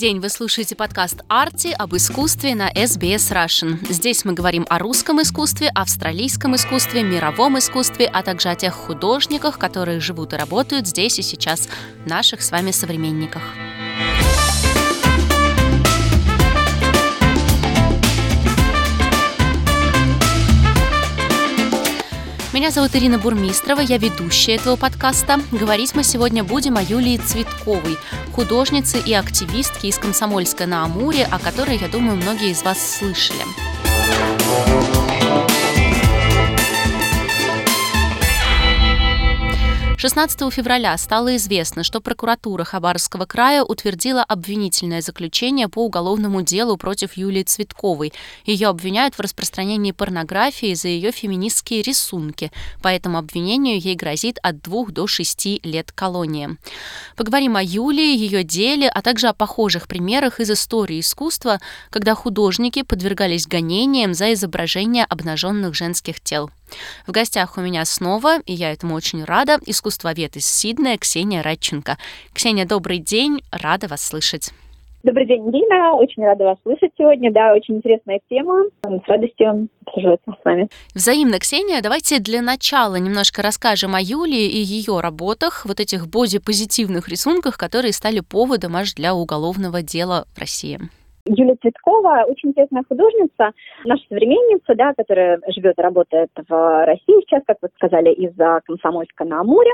день, вы слушаете подкаст «Арти» об искусстве на SBS Russian. Здесь мы говорим о русском искусстве, австралийском искусстве, мировом искусстве, а также о тех художниках, которые живут и работают здесь и сейчас, наших с вами современниках. Меня зовут Ирина Бурмистрова, я ведущая этого подкаста. Говорить мы сегодня будем о Юлии Цветковой, художнице и активистке из Комсомольска на Амуре, о которой, я думаю, многие из вас слышали. 16 февраля стало известно, что прокуратура Хабаровского края утвердила обвинительное заключение по уголовному делу против Юлии Цветковой. Ее обвиняют в распространении порнографии за ее феминистские рисунки. По этому обвинению ей грозит от двух до шести лет колонии. Поговорим о Юлии, ее деле, а также о похожих примерах из истории искусства, когда художники подвергались гонениям за изображение обнаженных женских тел. В гостях у меня снова, и я этому очень рада, искусствовед из Сиднея Ксения Радченко. Ксения, добрый день, рада вас слышать. Добрый день, Ирина. Очень рада вас слышать сегодня. Да, очень интересная тема. С радостью обсуждать с вами. Взаимно, Ксения. Давайте для начала немножко расскажем о Юлии и ее работах, вот этих бодипозитивных рисунках, которые стали поводом аж для уголовного дела в России. Юлия Цветкова очень интересная художница, наша современница, да, которая живет и работает в России сейчас, как вы сказали, из-за Комсомольска на Амуре.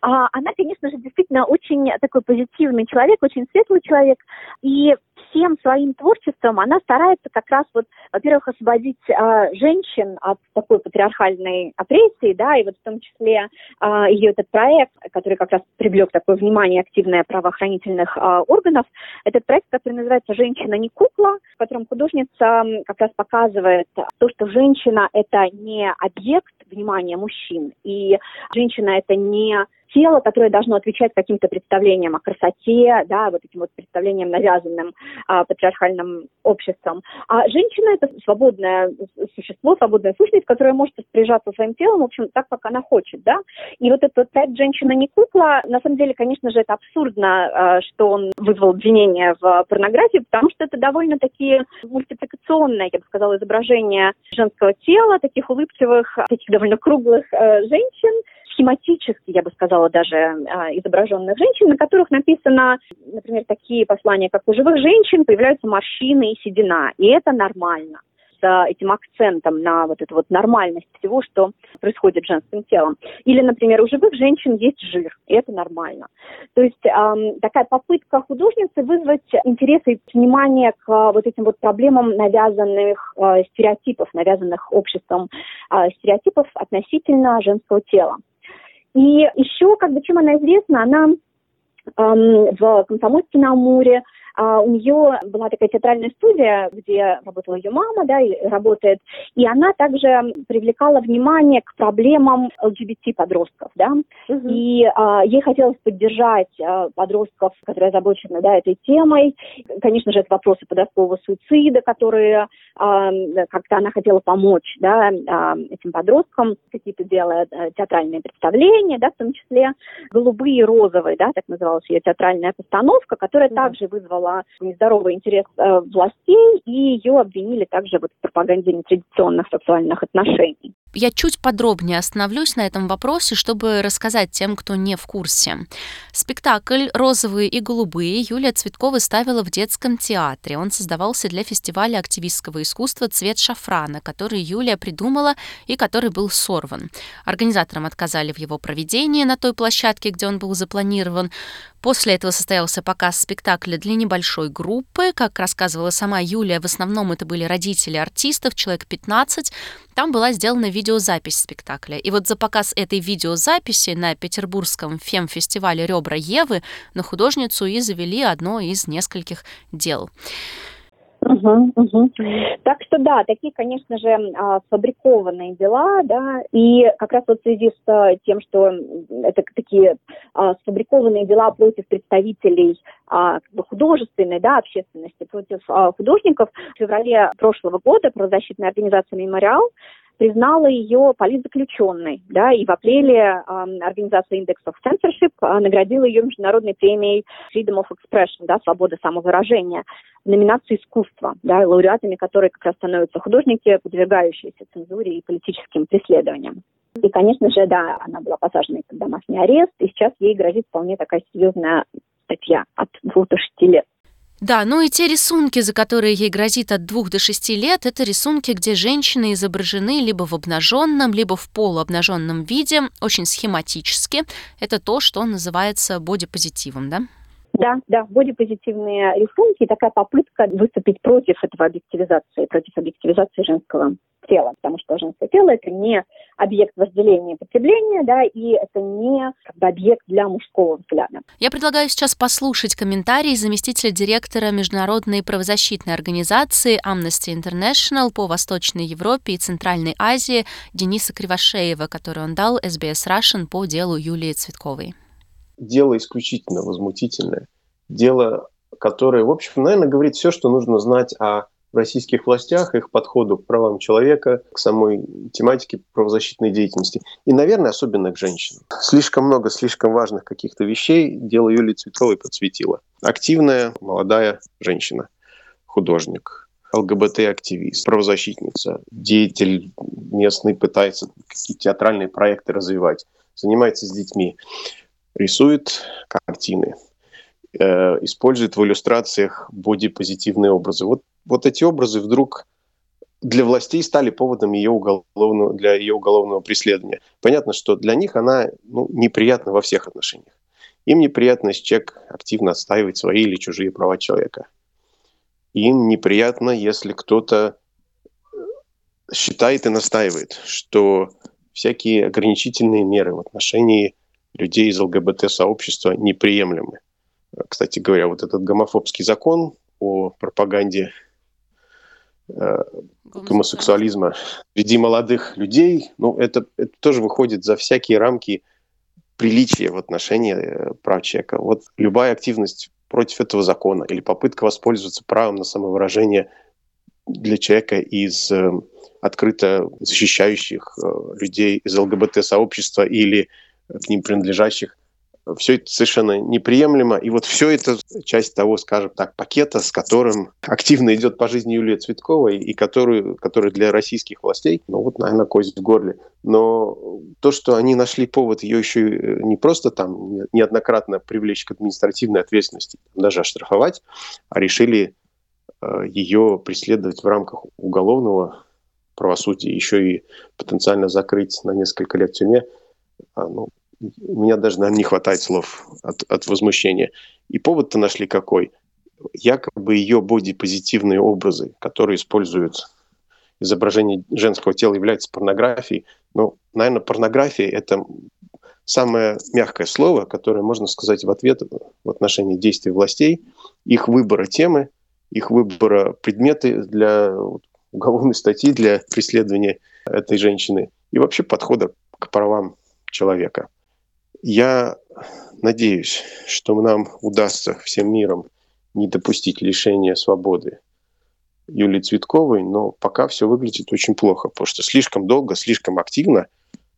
А, она, конечно же, действительно очень такой позитивный человек, очень светлый человек. И всем своим творчеством она старается как раз вот, во-первых, освободить э, женщин от такой патриархальной опрессии, да, и вот в том числе э, ее этот проект, который как раз привлек такое внимание активное правоохранительных э, органов, этот проект, который называется «Женщина не кукла», в котором художница как раз показывает то, что женщина – это не объект внимания мужчин, и женщина – это не тело, которое должно отвечать каким-то представлениям о красоте, да, вот этим вот представлениям, навязанным а, патриархальным обществом. А женщина – это свободное существо, свободная сущность, которая может распоряжаться своим телом, в общем, так, как она хочет, да. И вот этот проект «Женщина не кукла», на самом деле, конечно же, это абсурдно, а, что он вызвал обвинение в порнографии, потому что это довольно такие мультипликационные, я бы сказала, изображения женского тела, таких улыбчивых, таких довольно круглых э, женщин, схематически, я бы сказала, даже а, изображенных женщин, на которых написано, например, такие послания, как у живых женщин появляются морщины и седина, и это нормально с этим акцентом на вот эту вот нормальность всего, что происходит с женским телом. Или, например, у живых женщин есть жир, и это нормально. То есть эм, такая попытка художницы вызвать интерес и внимание к вот этим вот проблемам навязанных э, стереотипов, навязанных обществом э, стереотипов относительно женского тела. И еще, как бы, чем она известна, она эм, в Комсомольске на Амуре, а, у нее была такая театральная студия, где работала ее мама, да, и работает, и она также привлекала внимание к проблемам ЛГБТ-подростков, да, угу. и а, ей хотелось поддержать а, подростков, которые озабочены, да, этой темой. Конечно же, это вопросы подросткового суицида, которые а, как-то она хотела помочь, да, а, этим подросткам, какие-то делая а, театральные представления, да, в том числе «Голубые и розовые», да, так называлась ее театральная постановка, которая угу. также вызвала вызвала нездоровый интерес э, властей, и ее обвинили также вот в пропаганде нетрадиционных сексуальных отношений. Я чуть подробнее остановлюсь на этом вопросе, чтобы рассказать тем, кто не в курсе. Спектакль «Розовые и голубые» Юлия Цветкова ставила в детском театре. Он создавался для фестиваля активистского искусства «Цвет шафрана», который Юлия придумала и который был сорван. Организаторам отказали в его проведении на той площадке, где он был запланирован. После этого состоялся показ спектакля для небольшой группы. Как рассказывала сама Юлия, в основном это были родители артистов, человек 15. Там была сделана видеозапись спектакля. И вот за показ этой видеозаписи на петербургском фем-фестивале «Ребра Евы» на художницу и завели одно из нескольких дел. Так что да, такие, конечно же, а, сфабрикованные дела, да, и как раз вот в связи с а, тем, что это такие а, сфабрикованные дела против представителей как бы художественной, да, общественности, против художников, в феврале прошлого года правозащитная организация «Мемориал» признала ее политзаключенной, да, и в апреле э, организация Index of Censorship э, наградила ее международной премией Freedom of Expression, да, свобода самовыражения, в номинации искусства, да, лауреатами которой как раз становятся художники, подвергающиеся цензуре и политическим преследованиям. И, конечно же, да, она была посажена под домашний арест, и сейчас ей грозит вполне такая серьезная статья от двух до шести лет. Да, ну и те рисунки, за которые ей грозит от двух до шести лет, это рисунки, где женщины изображены либо в обнаженном, либо в полуобнаженном виде, очень схематически. Это то, что называется бодипозитивом, да? Да, да, бодипозитивные рисунки, такая попытка выступить против этого объективизации, против объективизации женского тела, потому что женское тело это не объект вожделения и потребления, да, и это не как бы, объект для мужского взгляда. Я предлагаю сейчас послушать комментарий заместителя директора Международной правозащитной организации Amnesty International по Восточной Европе и Центральной Азии Дениса Кривошеева, который он дал SBS Russian по делу Юлии Цветковой. Дело исключительно возмутительное. Дело, которое, в общем, наверное, говорит все, что нужно знать о в российских властях, их подходу к правам человека, к самой тематике правозащитной деятельности. И, наверное, особенно к женщинам. Слишком много, слишком важных каких-то вещей дело Юлии Цветковой подсветило. Активная молодая женщина, художник, ЛГБТ-активист, правозащитница, деятель местный, пытается какие-то театральные проекты развивать, занимается с детьми, рисует картины, э, использует в иллюстрациях бодипозитивные образы. Вот вот эти образы вдруг для властей стали поводом ее уголовного, для ее уголовного преследования. Понятно, что для них она ну, неприятна во всех отношениях. Им неприятно, если человек активно отстаивает свои или чужие права человека. Им неприятно, если кто-то считает и настаивает, что всякие ограничительные меры в отношении людей из ЛГБТ-сообщества неприемлемы. Кстати говоря, вот этот гомофобский закон о пропаганде Э, гомосексуализма среди молодых людей, ну, это, это тоже выходит за всякие рамки приличия в отношении э, прав человека. Вот любая активность против этого закона или попытка воспользоваться правом на самовыражение для человека из э, открыто защищающих э, людей из ЛГБТ-сообщества или к ним принадлежащих все это совершенно неприемлемо. И вот все это часть того, скажем так, пакета, с которым активно идет по жизни Юлия Цветковой и который, который для российских властей, ну вот, наверное, кость в горле. Но то, что они нашли повод ее еще не просто там неоднократно привлечь к административной ответственности, даже оштрафовать, а решили э, ее преследовать в рамках уголовного правосудия, еще и потенциально закрыть на несколько лет в тюрьме, а, ну, у меня даже, наверное, не хватает слов от, от возмущения. И повод-то нашли какой? Якобы ее бодипозитивные образы, которые используют изображение женского тела, являются порнографией. Но, наверное, порнография – это самое мягкое слово, которое можно сказать в ответ в отношении действий властей, их выбора темы, их выбора предметы для уголовной статьи, для преследования этой женщины и вообще подхода к правам человека. Я надеюсь, что нам удастся всем миром не допустить лишения свободы Юлии Цветковой, но пока все выглядит очень плохо, потому что слишком долго, слишком активно,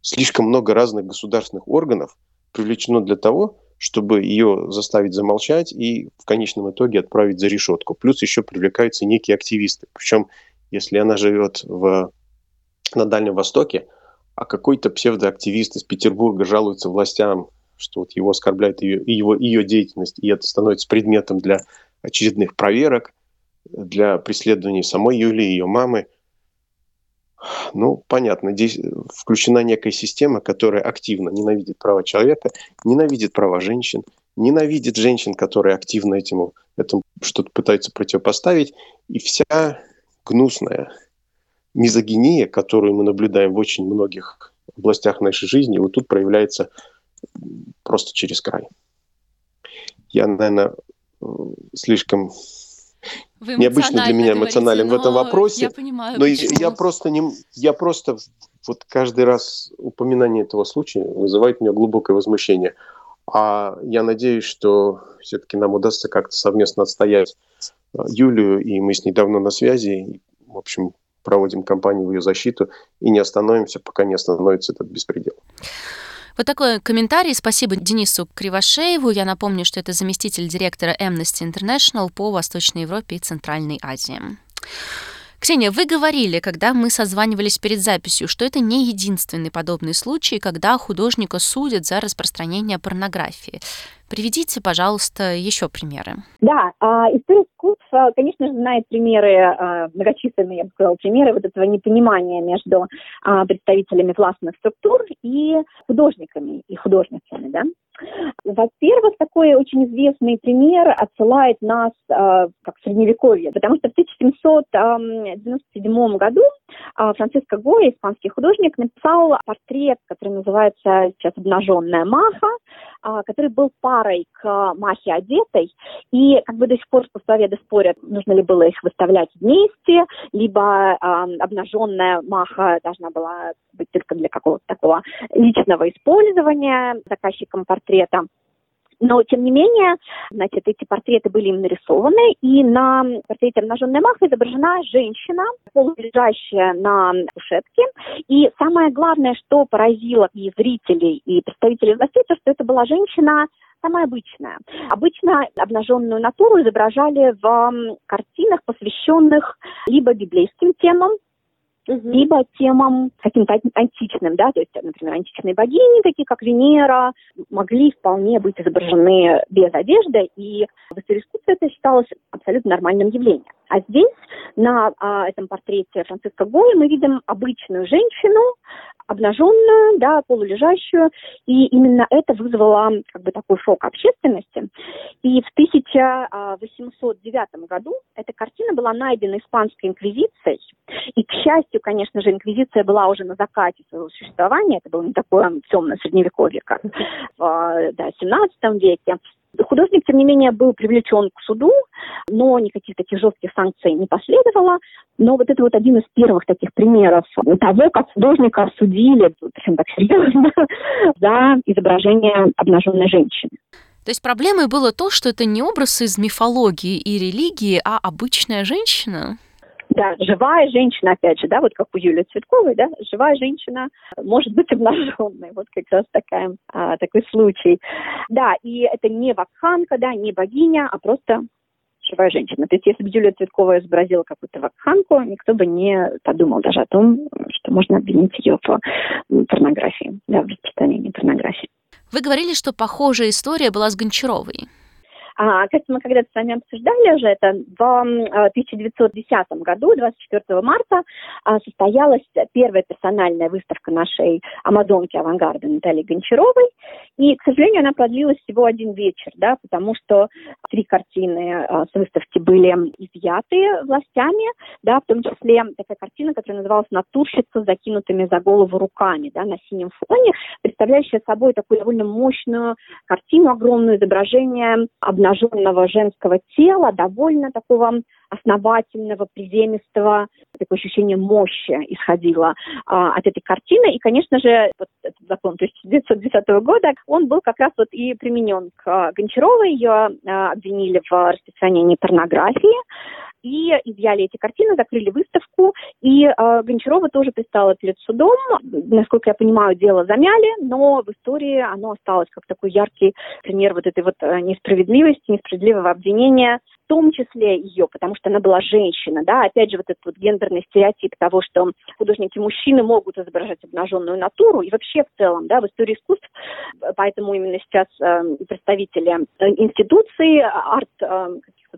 слишком много разных государственных органов привлечено для того, чтобы ее заставить замолчать и в конечном итоге отправить за решетку. Плюс еще привлекаются некие активисты. Причем, если она живет в, на Дальнем Востоке, а какой-то псевдоактивист из Петербурга жалуется властям, что вот его оскорбляет ее, его, ее деятельность, и это становится предметом для очередных проверок, для преследования самой Юлии, ее мамы. Ну, понятно, здесь включена некая система, которая активно ненавидит права человека, ненавидит права женщин, ненавидит женщин, которые активно этому, этому что-то пытаются противопоставить, и вся гнусная мизогиния, которую мы наблюдаем в очень многих областях нашей жизни, вот тут проявляется просто через край. Я, наверное, слишком необычно для меня эмоционален говорите, в этом вопросе. Я понимаю, но почему. я просто не, я просто вот каждый раз упоминание этого случая вызывает у меня глубокое возмущение. А я надеюсь, что все-таки нам удастся как-то совместно отстоять э, Юлию, и мы с ней давно на связи. И, в общем, проводим кампанию в ее защиту и не остановимся, пока не остановится этот беспредел. Вот такой комментарий. Спасибо Денису Кривошееву. Я напомню, что это заместитель директора Amnesty International по Восточной Европе и Центральной Азии. Ксения, вы говорили, когда мы созванивались перед записью, что это не единственный подобный случай, когда художника судят за распространение порнографии. Приведите, пожалуйста, еще примеры. Да, а, история искусств, конечно же, знает примеры, а, многочисленные, я бы сказала, примеры вот этого непонимания между а, представителями властных структур и художниками и художницами, да. Во-первых, такой очень известный пример отсылает нас э, как в средневековье, потому что в 1797 году э, Франциско Гоя, испанский художник, написал портрет, который называется сейчас «Обнаженная маха», который был парой к махе одетой, и как бы до сих пор искусствоведы спорят, нужно ли было их выставлять вместе, либо э, обнаженная маха должна была быть только для какого-то такого личного использования заказчиком портрета. Но, тем не менее, значит, эти портреты были им нарисованы, и на портрете обнаженная маха изображена женщина, полулежащая на кушетке. И самое главное, что поразило и зрителей, и представителей властей, то, что это была женщина самая обычная. Обычно обнаженную натуру изображали в картинах, посвященных либо библейским темам, угу. либо темам каким-то античным, да, то есть, например, античные богини, такие как Венера, могли вполне быть изображены без одежды, и в истории это считалось абсолютно нормальным явлением. А здесь, на а, этом портрете Франциска Гоя, мы видим обычную женщину, обнаженную, да, полулежащую, и именно это вызвало как бы такой шок общественности. И в 1809 году эта картина была найдена испанской инквизицией, и, к счастью, конечно же, инквизиция была уже на закате своего существования, это было не такое темное средневековье, как в да, 17 веке, Художник, тем не менее, был привлечен к суду, но никаких таких жестких санкций не последовало. Но вот это вот один из первых таких примеров того, как художника осудили, причем так серьезно, за изображение обнаженной женщины. То есть проблемой было то, что это не образ из мифологии и религии, а обычная женщина? Да, живая женщина, опять же, да, вот как у Юлии Цветковой, да, живая женщина может быть обнаженной, вот как раз такая, а, такой случай. Да, и это не вакханка, да, не богиня, а просто живая женщина. То есть если бы Юлия Цветкова изобразила какую-то вакханку, никто бы не подумал даже о том, что можно обвинить ее в порнографии, да, в распространении порнографии. Вы говорили, что похожая история была с Гончаровой. А, кстати, мы когда-то с вами обсуждали уже это. В 1910 а, году, 24 марта, а, состоялась первая персональная выставка нашей амазонки авангарда Натальи Гончаровой. И, к сожалению, она продлилась всего один вечер, да, потому что три картины а, с выставки были изъяты властями, да, в том числе такая картина, которая называлась «Натурщица с закинутыми за голову руками», да, на синем фоне, представляющая собой такую довольно мощную картину, огромное изображение обнаженного женского тела, довольно такого основательного, приземистого, такое ощущение мощи исходило а, от этой картины. И, конечно же, вот этот закон 1910 года, он был как раз вот и применен к а, Гончаровой. Ее а, обвинили в распространении порнографии и изъяли эти картины, закрыли выставку, и э, Гончарова тоже пристала перед судом. Насколько я понимаю, дело замяли, но в истории оно осталось как такой яркий пример вот этой вот э, несправедливости, несправедливого обвинения в том числе ее, потому что она была женщина, да, опять же вот этот вот гендерный стереотип того, что художники-мужчины могут изображать обнаженную натуру, и вообще в целом, да, в истории искусств, поэтому именно сейчас э, представители э, институций, арт э,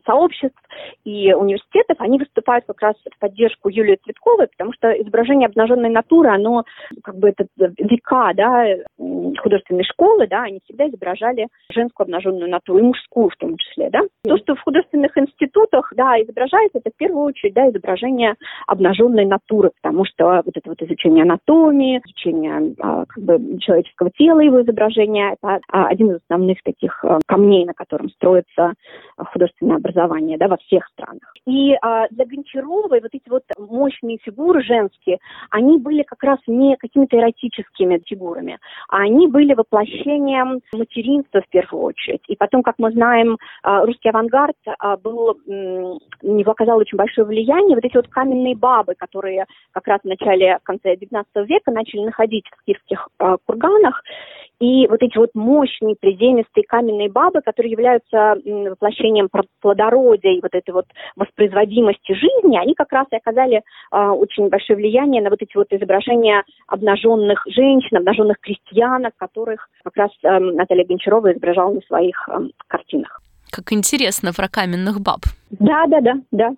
сообществ и университетов, они выступают как раз в поддержку Юлии Цветковой, потому что изображение обнаженной натуры, оно как бы это века, да, художественной школы, да, они всегда изображали женскую обнаженную натуру, и мужскую в том числе, да. То, что в художественных институтах, да, изображается, это в первую очередь, да, изображение обнаженной натуры, потому что вот это вот изучение анатомии, изучение а, как бы человеческого тела, его изображения, это а, один из основных таких а, камней, на котором строится художественное образование да, во всех странах. И а, для Гончаровой вот эти вот мощные фигуры женские, они были как раз не какими-то эротическими фигурами, а они были воплощением материнства в первую очередь. И потом, как мы знаем, а, русский авангард а, был, на него оказал очень большое влияние вот эти вот каменные бабы, которые как раз в начале, в конце XIX века начали находить в киевских а, курганах. И вот эти вот мощные приземистые каменные бабы, которые являются воплощением плодородия и вот этой вот воспроизводимости жизни, они как раз и оказали э, очень большое влияние на вот эти вот изображения обнаженных женщин, обнаженных крестьянок, которых как раз э, Наталья Гончарова изображала на своих э, картинах. Как интересно про каменных баб. Да, да, да, да.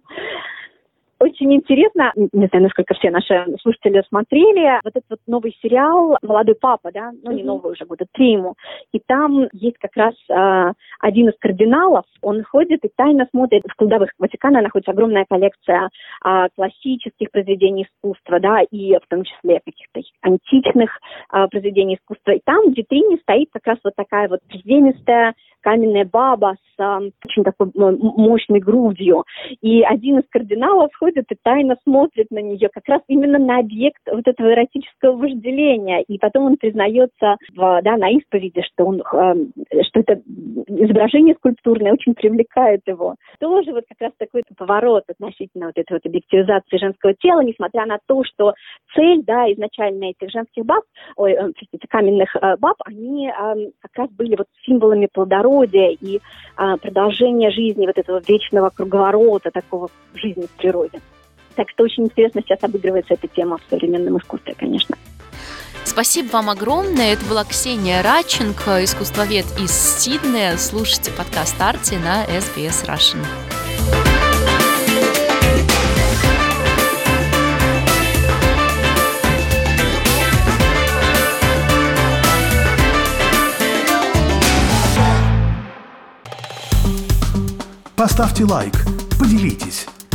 Очень интересно, не знаю, насколько все наши слушатели смотрели, вот этот вот новый сериал «Молодой папа», да, ну не новый уже, года три ему, и там есть как раз э, один из кардиналов, он ходит и тайно смотрит, в кладовых Ватикана. Находится огромная коллекция э, классических произведений искусства, да, и в том числе каких-то античных э, произведений искусства, и там в витрине стоит как раз вот такая вот приземистая каменная баба с э, очень такой мощной грудью, и один из кардиналов ходит подходит и тайно смотрит на нее, как раз именно на объект вот этого эротического вожделения. И потом он признается в, да, на исповеди, что, он, э, что это изображение скульптурное очень привлекает его. Тоже вот как раз такой поворот относительно вот этой вот объективизации женского тела, несмотря на то, что цель, да, изначально этих женских баб, ой, э, простите, каменных э, баб, они э, как раз были вот символами плодородия и э, продолжения жизни, вот этого вечного круговорота такого жизни в природе. Так что очень интересно сейчас обыгрывается эта тема в современном искусстве, конечно. Спасибо вам огромное. Это была Ксения Радченко, искусствовед из Сиднея. Слушайте подкаст Арти на SBS Russian. Поставьте лайк, поделитесь,